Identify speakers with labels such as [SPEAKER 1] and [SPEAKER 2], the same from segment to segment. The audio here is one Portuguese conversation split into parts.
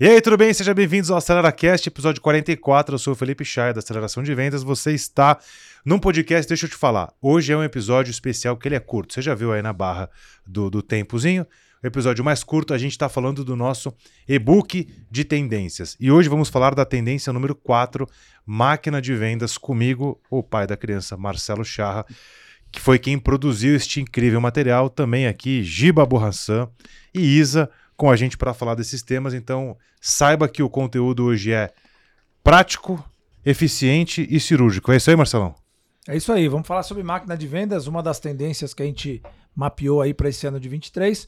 [SPEAKER 1] E aí, tudo bem? Sejam bem-vindos ao AceleraCast, episódio 44. Eu sou o Felipe Chay, da Aceleração de Vendas. Você está num podcast, deixa eu te falar. Hoje é um episódio especial que ele é curto. Você já viu aí na barra do, do tempozinho? O episódio mais curto, a gente está falando do nosso e-book de tendências. E hoje vamos falar da tendência número 4, máquina de vendas, comigo, o pai da criança, Marcelo Charra, que foi quem produziu este incrível material. Também aqui, Giba Borrassan e Isa com a gente para falar desses temas. Então, saiba que o conteúdo hoje é prático, eficiente e cirúrgico. É isso aí, Marcelão?
[SPEAKER 2] É isso aí. Vamos falar sobre máquina de vendas, uma das tendências que a gente mapeou aí para esse ano de 23.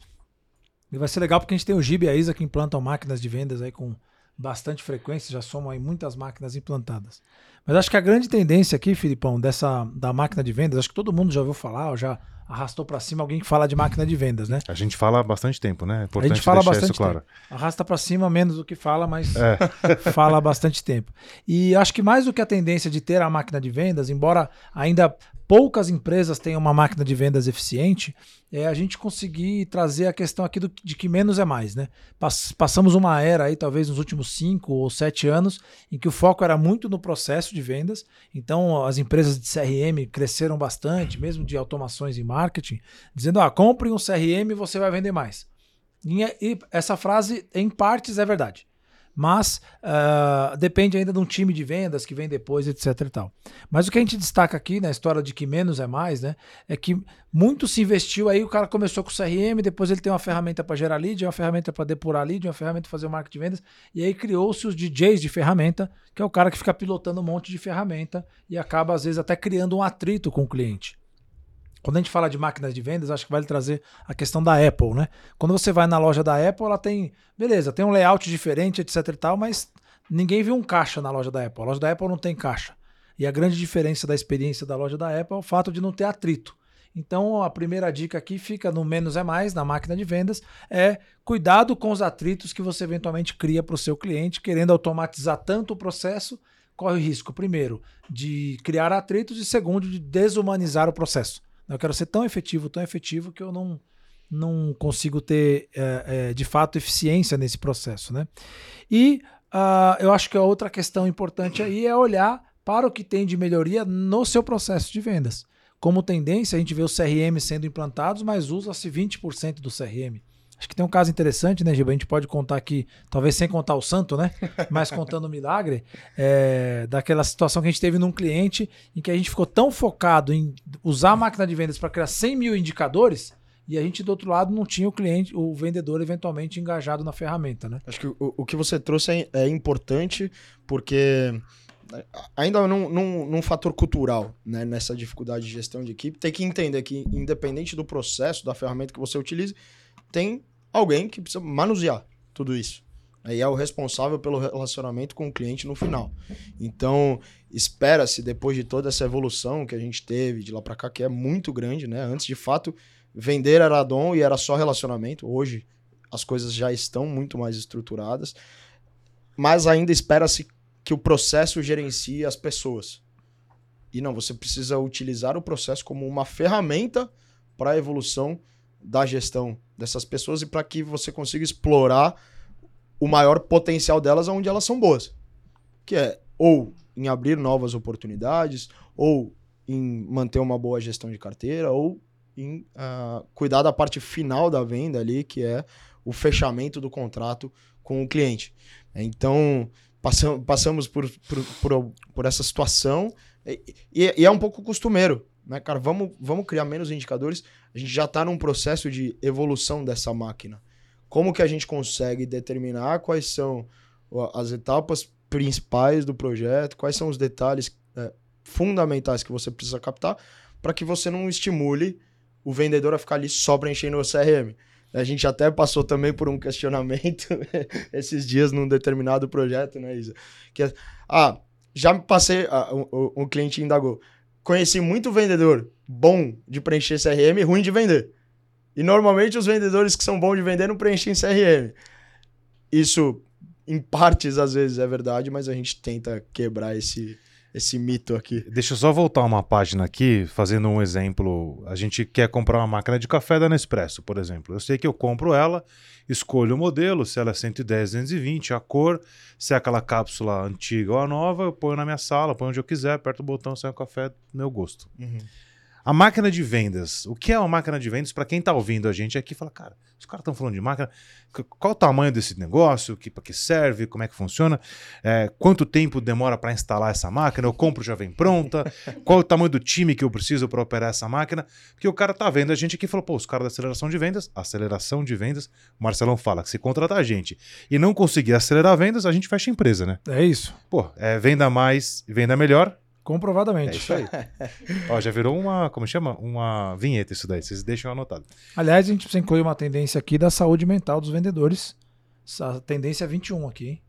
[SPEAKER 2] E vai ser legal porque a gente tem o Gib e a Isa que implantam máquinas de vendas aí com bastante frequência, já somam aí muitas máquinas implantadas. Mas acho que a grande tendência aqui, Filipão, dessa da máquina de vendas, acho que todo mundo já ouviu falar, ou já arrastou para cima alguém que fala de máquina de vendas, né?
[SPEAKER 1] A gente fala há bastante tempo, né? É
[SPEAKER 2] importante a gente fala bastante isso claro. Tempo. Arrasta para cima menos do que fala, mas é. fala há bastante tempo. E acho que mais do que a tendência de ter a máquina de vendas, embora ainda poucas empresas tenham uma máquina de vendas eficiente, é a gente conseguir trazer a questão aqui do, de que menos é mais. Né? Passamos uma era aí, talvez nos últimos cinco ou sete anos, em que o foco era muito no processo de vendas. Então, as empresas de CRM cresceram bastante, mesmo de automações e marketing, dizendo: ah, compre um CRM e você vai vender mais. E essa frase, em partes, é verdade mas uh, depende ainda de um time de vendas que vem depois, etc e tal. Mas o que a gente destaca aqui na história de que menos é mais, né, é que muito se investiu aí, o cara começou com o CRM, depois ele tem uma ferramenta para gerar lead, uma ferramenta para depurar lead, uma ferramenta para fazer o marketing de vendas, e aí criou-se os DJs de ferramenta, que é o cara que fica pilotando um monte de ferramenta e acaba às vezes até criando um atrito com o cliente. Quando a gente fala de máquinas de vendas, acho que vale trazer a questão da Apple, né? Quando você vai na loja da Apple, ela tem, beleza, tem um layout diferente, etc e tal, mas ninguém viu um caixa na loja da Apple. A loja da Apple não tem caixa. E a grande diferença da experiência da loja da Apple é o fato de não ter atrito. Então, a primeira dica aqui fica no menos é mais, na máquina de vendas, é cuidado com os atritos que você eventualmente cria para o seu cliente, querendo automatizar tanto o processo, corre o risco, primeiro, de criar atritos e segundo, de desumanizar o processo. Eu quero ser tão efetivo, tão efetivo que eu não, não consigo ter, é, é, de fato, eficiência nesse processo. Né? E uh, eu acho que a outra questão importante aí é olhar para o que tem de melhoria no seu processo de vendas. Como tendência, a gente vê os CRM sendo implantados, mas usa-se 20% do CRM. Acho que tem um caso interessante, né, Giba? A gente pode contar aqui, talvez sem contar o santo, né? Mas contando o milagre, é, daquela situação que a gente teve num cliente em que a gente ficou tão focado em usar a máquina de vendas para criar 100 mil indicadores e a gente, do outro lado, não tinha o cliente, o vendedor eventualmente engajado na ferramenta, né?
[SPEAKER 3] Acho que o, o que você trouxe é, é importante porque ainda num, num, num, fator cultural, né, nessa dificuldade de gestão de equipe, tem que entender que, independente do processo, da ferramenta que você utilize, tem alguém que precisa manusear tudo isso. Aí é o responsável pelo relacionamento com o cliente no final. Então, espera-se, depois de toda essa evolução que a gente teve de lá para cá, que é muito grande, né? Antes, de fato, vender era dom e era só relacionamento. Hoje, as coisas já estão muito mais estruturadas. Mas ainda espera-se que o processo gerencie as pessoas. E não, você precisa utilizar o processo como uma ferramenta para a evolução da gestão dessas pessoas e para que você consiga explorar o maior potencial delas onde elas são boas. Que é ou em abrir novas oportunidades, ou em manter uma boa gestão de carteira, ou em uh, cuidar da parte final da venda ali, que é o fechamento do contrato com o cliente. Então, passam, passamos por, por, por, por essa situação e, e, é um pouco costumeiro né, cara, vamos, vamos criar menos indicadores. A gente já está num processo de evolução dessa máquina. Como que a gente consegue determinar quais são as etapas principais do projeto, quais são os detalhes é, fundamentais que você precisa captar para que você não estimule o vendedor a ficar ali só preenchendo o CRM. A gente até passou também por um questionamento esses dias num determinado projeto, né, Isa? Que é, ah, já me passei, ah, um, um cliente indagou, conheci muito vendedor bom de preencher CRM e ruim de vender. E normalmente os vendedores que são bons de vender não preenchem CRM. Isso, em partes, às vezes é verdade, mas a gente tenta quebrar esse, esse mito aqui.
[SPEAKER 1] Deixa eu só voltar uma página aqui, fazendo um exemplo. A gente quer comprar uma máquina de café da Nespresso, por exemplo. Eu sei que eu compro ela, escolho o modelo, se ela é 110, 220, a cor, se é aquela cápsula antiga ou a nova, eu ponho na minha sala, ponho onde eu quiser, aperto o botão, sai o café do meu gosto. Uhum. A máquina de vendas. O que é uma máquina de vendas? Para quem está ouvindo a gente aqui, fala, cara, os caras estão falando de máquina. Qual o tamanho desse negócio? Que, para que serve? Como é que funciona? É, quanto tempo demora para instalar essa máquina? Eu compro, já vem pronta? Qual o tamanho do time que eu preciso para operar essa máquina? Porque o cara tá vendo a gente aqui e falou, pô, os caras da aceleração de vendas, aceleração de vendas, o Marcelão fala que se contratar a gente e não conseguir acelerar vendas, a gente fecha a empresa, né?
[SPEAKER 2] É isso.
[SPEAKER 1] Pô, é venda mais, venda melhor,
[SPEAKER 2] Comprovadamente.
[SPEAKER 1] É isso aí. Ó, já virou uma, como chama? Uma vinheta isso daí, vocês deixam anotado.
[SPEAKER 2] Aliás, a gente precisa incluir uma tendência aqui da saúde mental dos vendedores. A tendência 21 aqui.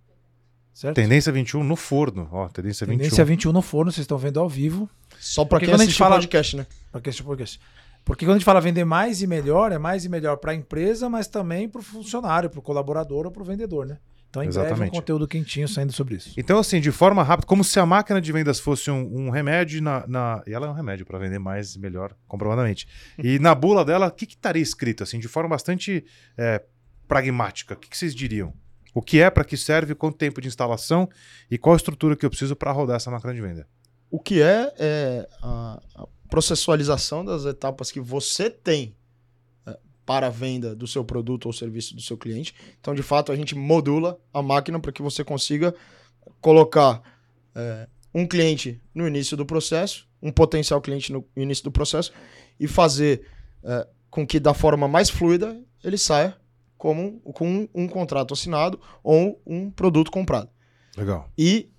[SPEAKER 1] Certo? Tendência 21 no forno. Ó, tendência 21.
[SPEAKER 2] Tendência 21 no forno, vocês estão vendo ao vivo.
[SPEAKER 3] Só para quem quando a gente fala podcast, né?
[SPEAKER 2] Para quem podcast. Porque quando a gente fala vender mais e melhor, é mais e melhor para a empresa, mas também para o funcionário, para o colaborador ou para o vendedor, né? Então, em Exatamente. breve, um conteúdo quentinho saindo sobre isso.
[SPEAKER 1] Então, assim, de forma rápida, como se a máquina de vendas fosse um, um remédio na, na, E ela é um remédio para vender mais e melhor, comprovadamente. E na bula dela, o que, que estaria escrito, assim, de forma bastante é, pragmática? O que, que vocês diriam? O que é, para que serve, quanto tempo de instalação e qual a estrutura que eu preciso para rodar essa máquina de venda?
[SPEAKER 3] O que é, é a, a processualização das etapas que você tem para a venda do seu produto ou serviço do seu cliente. Então, de fato, a gente modula a máquina para que você consiga colocar é, um cliente no início do processo, um potencial cliente no início do processo e fazer é, com que da forma mais fluida ele saia como com um, contrato assinado ou um produto comprado.
[SPEAKER 1] Legal.
[SPEAKER 3] E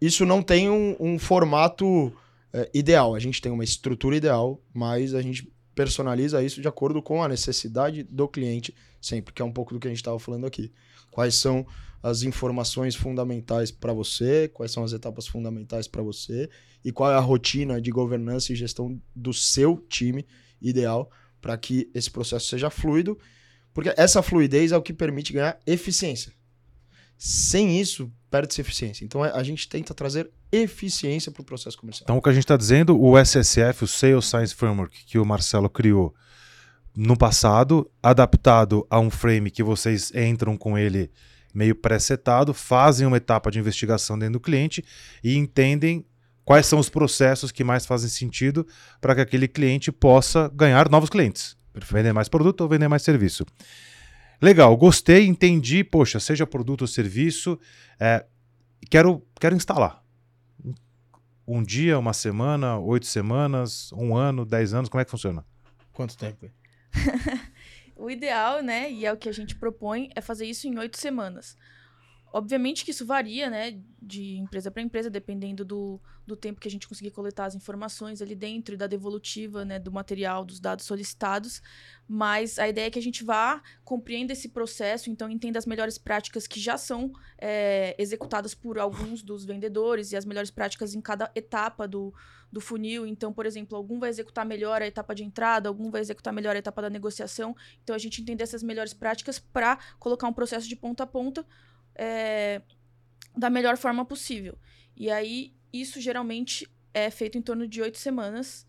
[SPEAKER 3] isso não tem um, um formato é, ideal. A gente tem uma estrutura ideal, mas a gente personaliza isso de acordo com a necessidade do cliente, sempre, que é um pouco do que a gente estava falando aqui. Quais são as informações fundamentais para você, quais são as etapas fundamentais para você e qual é a rotina de governança e gestão do seu time ideal para que esse processo seja fluido, porque essa fluidez é o que permite ganhar eficiência. Sem isso, perde-se eficiência. Então a gente tenta trazer eficiência para o processo comercial.
[SPEAKER 1] Então o que a gente está dizendo, o SSF, o Sales Science Framework, que o Marcelo criou no passado, adaptado a um frame que vocês entram com ele meio pré-setado, fazem uma etapa de investigação dentro do cliente e entendem quais são os processos que mais fazem sentido para que aquele cliente possa ganhar novos clientes. Vender mais produto ou vender mais serviço. Legal, gostei, entendi. Poxa, seja produto ou serviço, é, quero, quero instalar. Um dia, uma semana, oito semanas, um ano, dez anos, como é que funciona?
[SPEAKER 3] Quanto tempo?
[SPEAKER 4] o ideal, né, e é o que a gente propõe, é fazer isso em oito semanas. Obviamente que isso varia, né, de empresa para empresa, dependendo do, do tempo que a gente conseguir coletar as informações ali dentro e da devolutiva, né, do material, dos dados solicitados. Mas a ideia é que a gente vá, compreenda esse processo, então entenda as melhores práticas que já são é, executadas por alguns dos vendedores e as melhores práticas em cada etapa do, do funil. Então, por exemplo, algum vai executar melhor a etapa de entrada, algum vai executar melhor a etapa da negociação. Então, a gente entender essas melhores práticas para colocar um processo de ponta a ponta é, da melhor forma possível. E aí, isso geralmente é feito em torno de oito semanas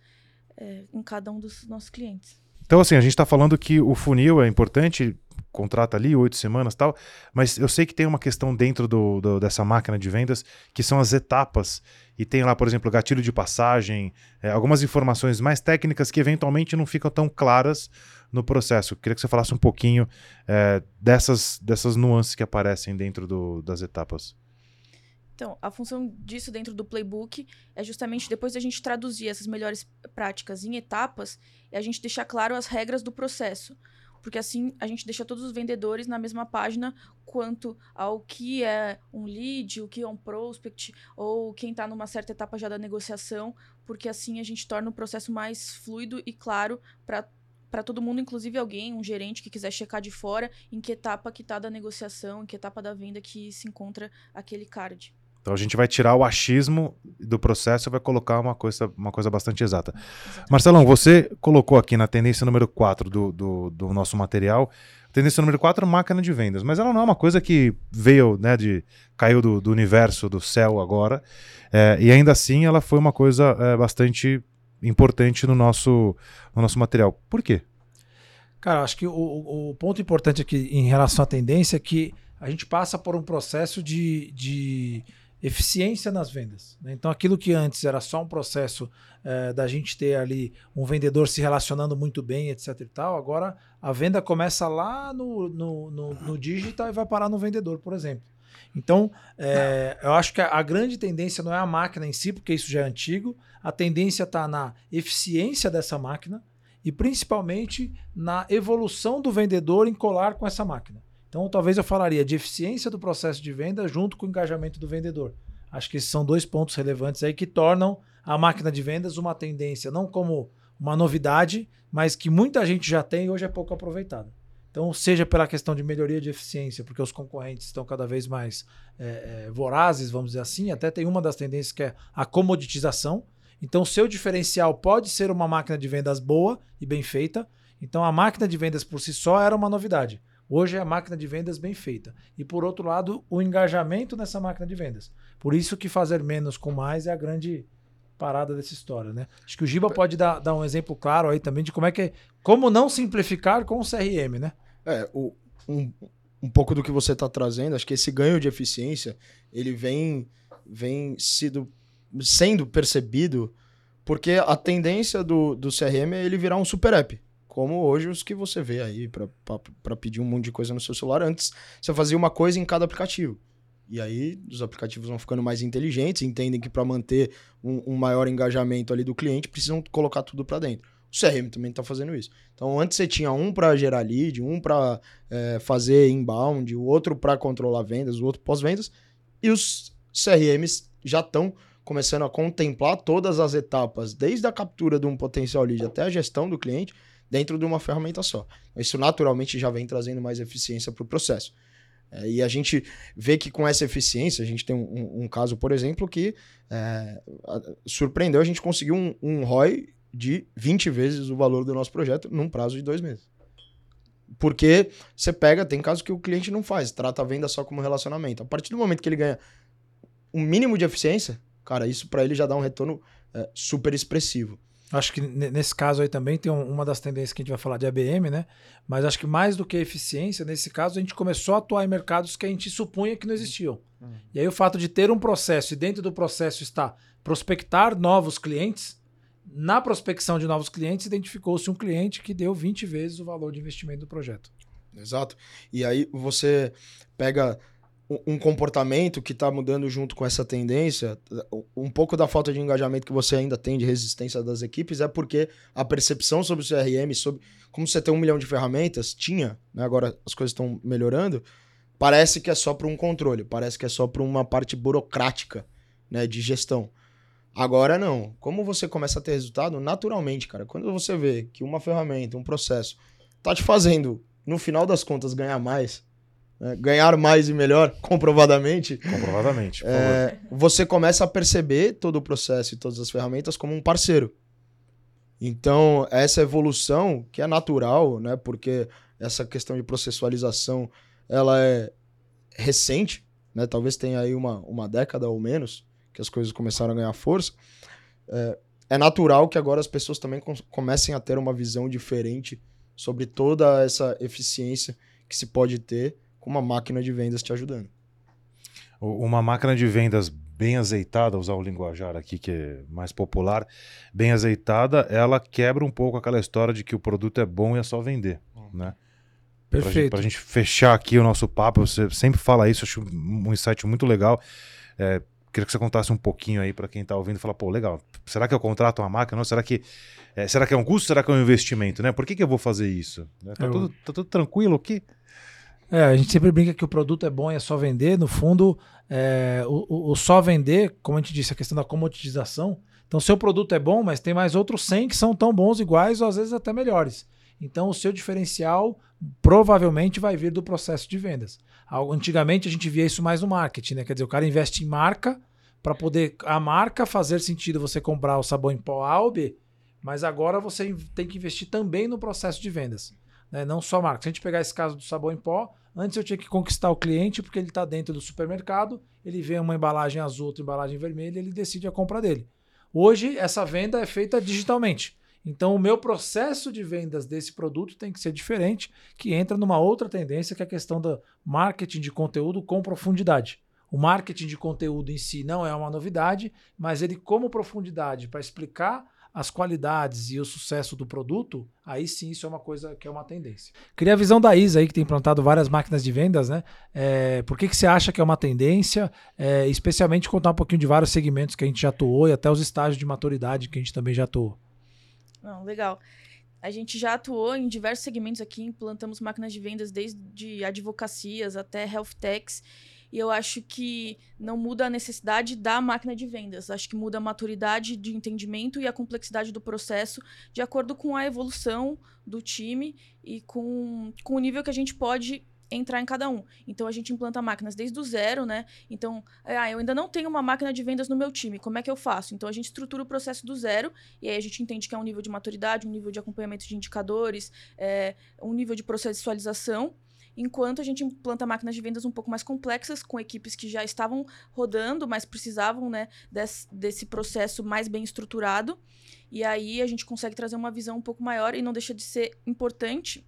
[SPEAKER 4] é, em cada um dos nossos clientes.
[SPEAKER 1] Então, assim, a gente está falando que o funil é importante, contrata ali oito semanas tal, mas eu sei que tem uma questão dentro do, do, dessa máquina de vendas que são as etapas. E tem lá, por exemplo, gatilho de passagem, é, algumas informações mais técnicas que eventualmente não ficam tão claras no processo. Queria que você falasse um pouquinho é, dessas, dessas nuances que aparecem dentro do, das etapas.
[SPEAKER 4] Então, a função disso dentro do playbook é justamente depois da gente traduzir essas melhores práticas em etapas, é a gente deixar claro as regras do processo. Porque assim a gente deixa todos os vendedores na mesma página quanto ao que é um lead, o que é um prospect, ou quem está numa certa etapa já da negociação, porque assim a gente torna o processo mais fluido e claro para para todo mundo, inclusive alguém, um gerente que quiser checar de fora em que etapa que está da negociação, em que etapa da venda que se encontra aquele card.
[SPEAKER 1] Então a gente vai tirar o achismo do processo e vai colocar uma coisa, uma coisa bastante exata. Exatamente. Marcelão, você colocou aqui na tendência número 4 do, do, do nosso material, tendência número 4, máquina de vendas. Mas ela não é uma coisa que veio, né, de. caiu do, do universo, do céu agora. É, e ainda assim ela foi uma coisa é, bastante importante no nosso, no nosso material. Por quê?
[SPEAKER 2] Cara, acho que o, o ponto importante aqui em relação à tendência é que a gente passa por um processo de, de eficiência nas vendas. Né? Então, aquilo que antes era só um processo é, da gente ter ali um vendedor se relacionando muito bem, etc. e tal, agora a venda começa lá no, no, no, no digital e vai parar no vendedor, por exemplo. Então, é, eu acho que a, a, grande tendência não é a máquina em si, porque isso já é antigo. A tendência está na eficiência dessa máquina e principalmente na evolução do vendedor em colar com essa máquina. Então, talvez eu falaria de eficiência do processo de venda junto com o engajamento do vendedor. Acho que esses são dois pontos relevantes aí que tornam a máquina de vendas uma tendência, não como uma novidade, mas que muita gente já tem e hoje é pouco aproveitada. Então, seja pela questão de melhoria de eficiência, porque os concorrentes estão cada vez mais é, é, vorazes, vamos dizer assim, até tem uma das tendências que é a comoditização. Então, seu diferencial pode ser uma máquina de vendas boa e bem feita. Então, a máquina de vendas por si só era uma novidade. Hoje é a máquina de vendas bem feita. E por outro lado, o engajamento nessa máquina de vendas. Por isso que fazer menos com mais é a grande parada dessa história, né? Acho que o Giba pode dar, dar um exemplo claro aí também de como é que é, como não simplificar com o CRM, né?
[SPEAKER 3] É, o, um, um pouco do que você está trazendo, acho que esse ganho de eficiência, ele vem vem sido, sendo percebido porque a tendência do, do CRM é ele virar um super app como hoje os que você vê aí para pedir um monte de coisa no seu celular. Antes, você fazia uma coisa em cada aplicativo. E aí os aplicativos vão ficando mais inteligentes, entendem que para manter um, um, maior engajamento ali do cliente, precisam colocar tudo para dentro. O CRM também está fazendo isso. Então, antes você tinha um para gerar lead, um para é, fazer inbound, o outro para controlar vendas, o outro pós-vendas. E os CRMs já estão começando a contemplar todas as etapas, desde a captura de um potencial lead até a gestão do cliente, dentro de uma ferramenta só. Isso naturalmente já vem trazendo mais eficiência para o processo. É, e a gente vê que com essa eficiência, a gente tem um, um caso, por exemplo, que é, surpreendeu, a gente conseguiu um, um ROI de 20 vezes o valor do nosso projeto num prazo de dois meses. Porque você pega, tem casos que o cliente não faz, trata a venda só como relacionamento. A partir do momento que ele ganha um mínimo de eficiência, cara, isso para ele já dá um retorno é, super expressivo.
[SPEAKER 2] Acho que nesse caso aí também tem uma das tendências que a gente vai falar de ABM, né? Mas acho que mais do que eficiência, nesse caso a gente começou a atuar em mercados que a gente supunha que não existiam. Uhum. E aí o fato de ter um processo e dentro do processo está prospectar novos clientes, na prospecção de novos clientes identificou-se um cliente que deu 20 vezes o valor de investimento do projeto.
[SPEAKER 3] Exato. E aí você pega um comportamento que está mudando junto com essa tendência, um pouco da falta de engajamento que você ainda tem de resistência das equipes é porque a percepção sobre o CRM, sobre como você tem um milhão de ferramentas, tinha, né, agora as coisas estão melhorando, parece que é só para um controle, parece que é só para uma parte burocrática né, de gestão. Agora não. Como você começa a ter resultado, naturalmente, cara, quando você vê que uma ferramenta, um processo, tá te fazendo, no final das contas, ganhar mais né, ganhar mais e melhor, comprovadamente.
[SPEAKER 1] Comprovadamente.
[SPEAKER 3] É, você começa a perceber todo o processo e todas as ferramentas como um parceiro. Então, essa evolução, que é natural, né, porque essa questão de processualização ela é recente, né, talvez tenha aí uma, uma década ou menos que as coisas começaram a ganhar força. É, é natural que agora as pessoas também com, comecem a ter uma visão diferente sobre toda essa eficiência que se pode ter com uma máquina de vendas te ajudando.
[SPEAKER 1] Uma máquina de vendas bem azeitada, usar o linguajar aqui que é mais popular, bem azeitada, ela quebra um pouco aquela história de que o produto é bom e é só vender, hum. né?
[SPEAKER 2] Perfeito.
[SPEAKER 1] Para a gente fechar aqui o nosso papo, você sempre fala isso, acho um insight muito legal. É, queria que você contasse um pouquinho aí para quem está ouvindo e falar, pô, legal, será que eu contrato uma máquina? Não, será que é, será que é um custo? Será que é um investimento? Né? Por que, que eu vou fazer isso? Está eu... tudo, tá tudo tranquilo aqui?
[SPEAKER 2] É, a gente sempre brinca que o produto é bom e é só vender. No fundo, é, o, o, só vender, como a gente disse, a questão da comoditização. Então, seu produto é bom, mas tem mais outros 100 que são tão bons, iguais ou às vezes até melhores. Então, o seu diferencial provavelmente vai vir do processo de vendas. Antigamente a gente via isso mais no marketing, né? Quer dizer, o cara investe em marca para poder a marca fazer sentido você comprar o sabão em pó A mas agora você tem que investir também no processo de vendas, né? Não só marca. Se a gente pegar esse caso do sabão em pó, antes eu tinha que conquistar o cliente porque ele está dentro do supermercado, ele vê uma embalagem azul, outra embalagem vermelha, ele decide a compra dele. Hoje essa venda é feita digitalmente. Então, o meu processo de vendas desse produto tem que ser diferente, que entra numa outra tendência, que é a questão do marketing de conteúdo com profundidade. O marketing de conteúdo em si não é uma novidade, mas ele, como profundidade, para explicar as qualidades e o sucesso do produto, aí sim isso é uma coisa que é uma tendência. Queria a visão da Isa aí, que tem implantado várias máquinas de vendas, né? É, por que, que você acha que é uma tendência? É, especialmente contar um pouquinho de vários segmentos que a gente já atuou e até os estágios de maturidade que a gente também já atuou.
[SPEAKER 4] Não, legal. A gente já atuou em diversos segmentos aqui, implantamos máquinas de vendas desde advocacias até health techs. E eu acho que não muda a necessidade da máquina de vendas. Acho que muda a maturidade de entendimento e a complexidade do processo de acordo com a evolução do time e com, com o nível que a gente pode entrar em cada um. Então a gente implanta máquinas desde o zero, né? Então, ah, eu ainda não tenho uma máquina de vendas no meu time, como é que eu faço? Então a gente estrutura o processo do zero e aí a gente entende que é um nível de maturidade, um nível de acompanhamento de indicadores, é, um nível de processualização enquanto a gente implanta máquinas de vendas um pouco mais complexas, com equipes que já estavam rodando, mas precisavam né, desse, desse processo mais bem estruturado. E aí a gente consegue trazer uma visão um pouco maior e não deixa de ser importante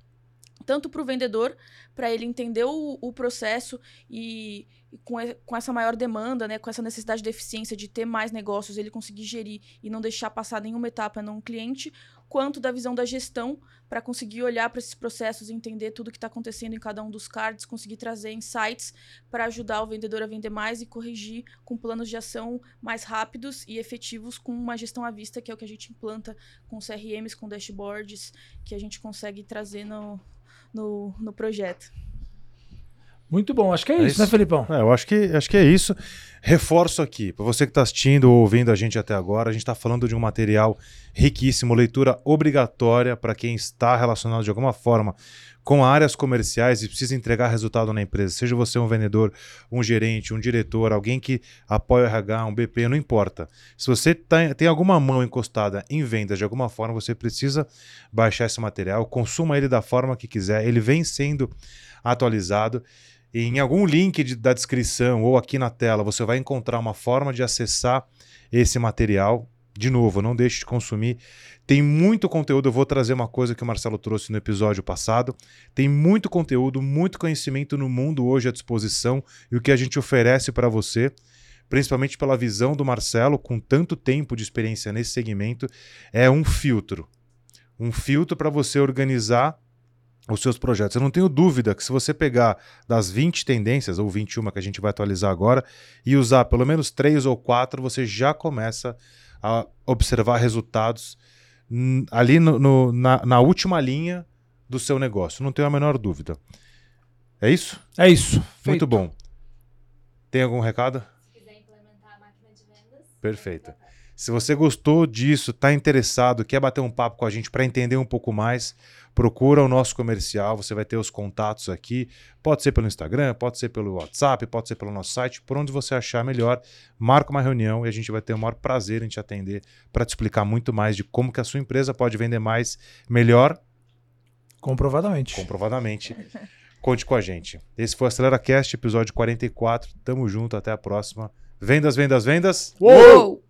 [SPEAKER 4] tanto para o vendedor, para ele entender o, o processo e, com, com, essa maior demanda, né, com essa necessidade de eficiência, de ter mais negócios, ele conseguir gerir e não deixar passar nenhuma etapa num cliente, quanto da visão da gestão, para conseguir olhar para esses processos, entender tudo que está acontecendo em cada um dos cards, conseguir trazer insights para ajudar o vendedor a vender mais e corrigir com planos de ação mais rápidos e efetivos com uma gestão à vista, que é o que a gente implanta com CRMs, com dashboards, que a gente consegue trazer no, no, no projeto.
[SPEAKER 2] Muito bom, acho que é, é isso, isso, né, Felipão?
[SPEAKER 1] É, eu acho que, acho que é isso. Reforço aqui, para você que está assistindo ou ouvindo a gente até agora, a gente está falando de um material riquíssimo, leitura obrigatória para quem está relacionado de alguma forma com áreas comerciais e precisa entregar resultado na empresa. Seja você um vendedor, um gerente, um diretor, alguém que apoia o RH, um BP, não importa. Se você tá, tem alguma mão encostada em vendas de alguma forma, você precisa baixar esse material, consuma ele da forma que quiser. Ele vem sendo atualizado em algum link de, da descrição ou aqui na tela, você vai encontrar uma forma de acessar esse material. De novo, não deixe de consumir. Tem muito conteúdo. Eu vou trazer uma coisa que o Marcelo trouxe no episódio passado. Tem muito conteúdo, muito conhecimento no mundo hoje à disposição e o que a gente oferece para você, principalmente pela visão do Marcelo, com tanto tempo de experiência nesse segmento, é um filtro. Um filtro para você organizar os seus projetos. Eu não tenho dúvida que se você pegar das 20 tendências, ou 21 que a gente vai atualizar agora, e usar pelo menos 3 ou 4, você já começa a observar resultados ali no, no, na, na, última linha do seu negócio. Não tenho a menor dúvida. É isso?
[SPEAKER 2] É isso.
[SPEAKER 1] Muito bom. Tem algum recado? Se quiser implementar a máquina de vendas. Perfeito. Se você gostou disso, está interessado, quer bater um papo com a gente para entender um pouco mais, procura o nosso comercial, você vai ter os contatos aqui. Pode ser pelo Instagram, pode ser pelo WhatsApp, pode ser pelo nosso site, por onde você achar melhor. Marca uma reunião e a gente vai ter o maior prazer em te atender para te explicar muito mais de como que a sua empresa pode vender mais, melhor.
[SPEAKER 2] Comprovadamente.
[SPEAKER 1] Comprovadamente. Conte com a gente. Esse foi o AceleraCast, episódio 44. Tamo junto, até a próxima. Vendas, vendas, vendas.
[SPEAKER 2] Uou!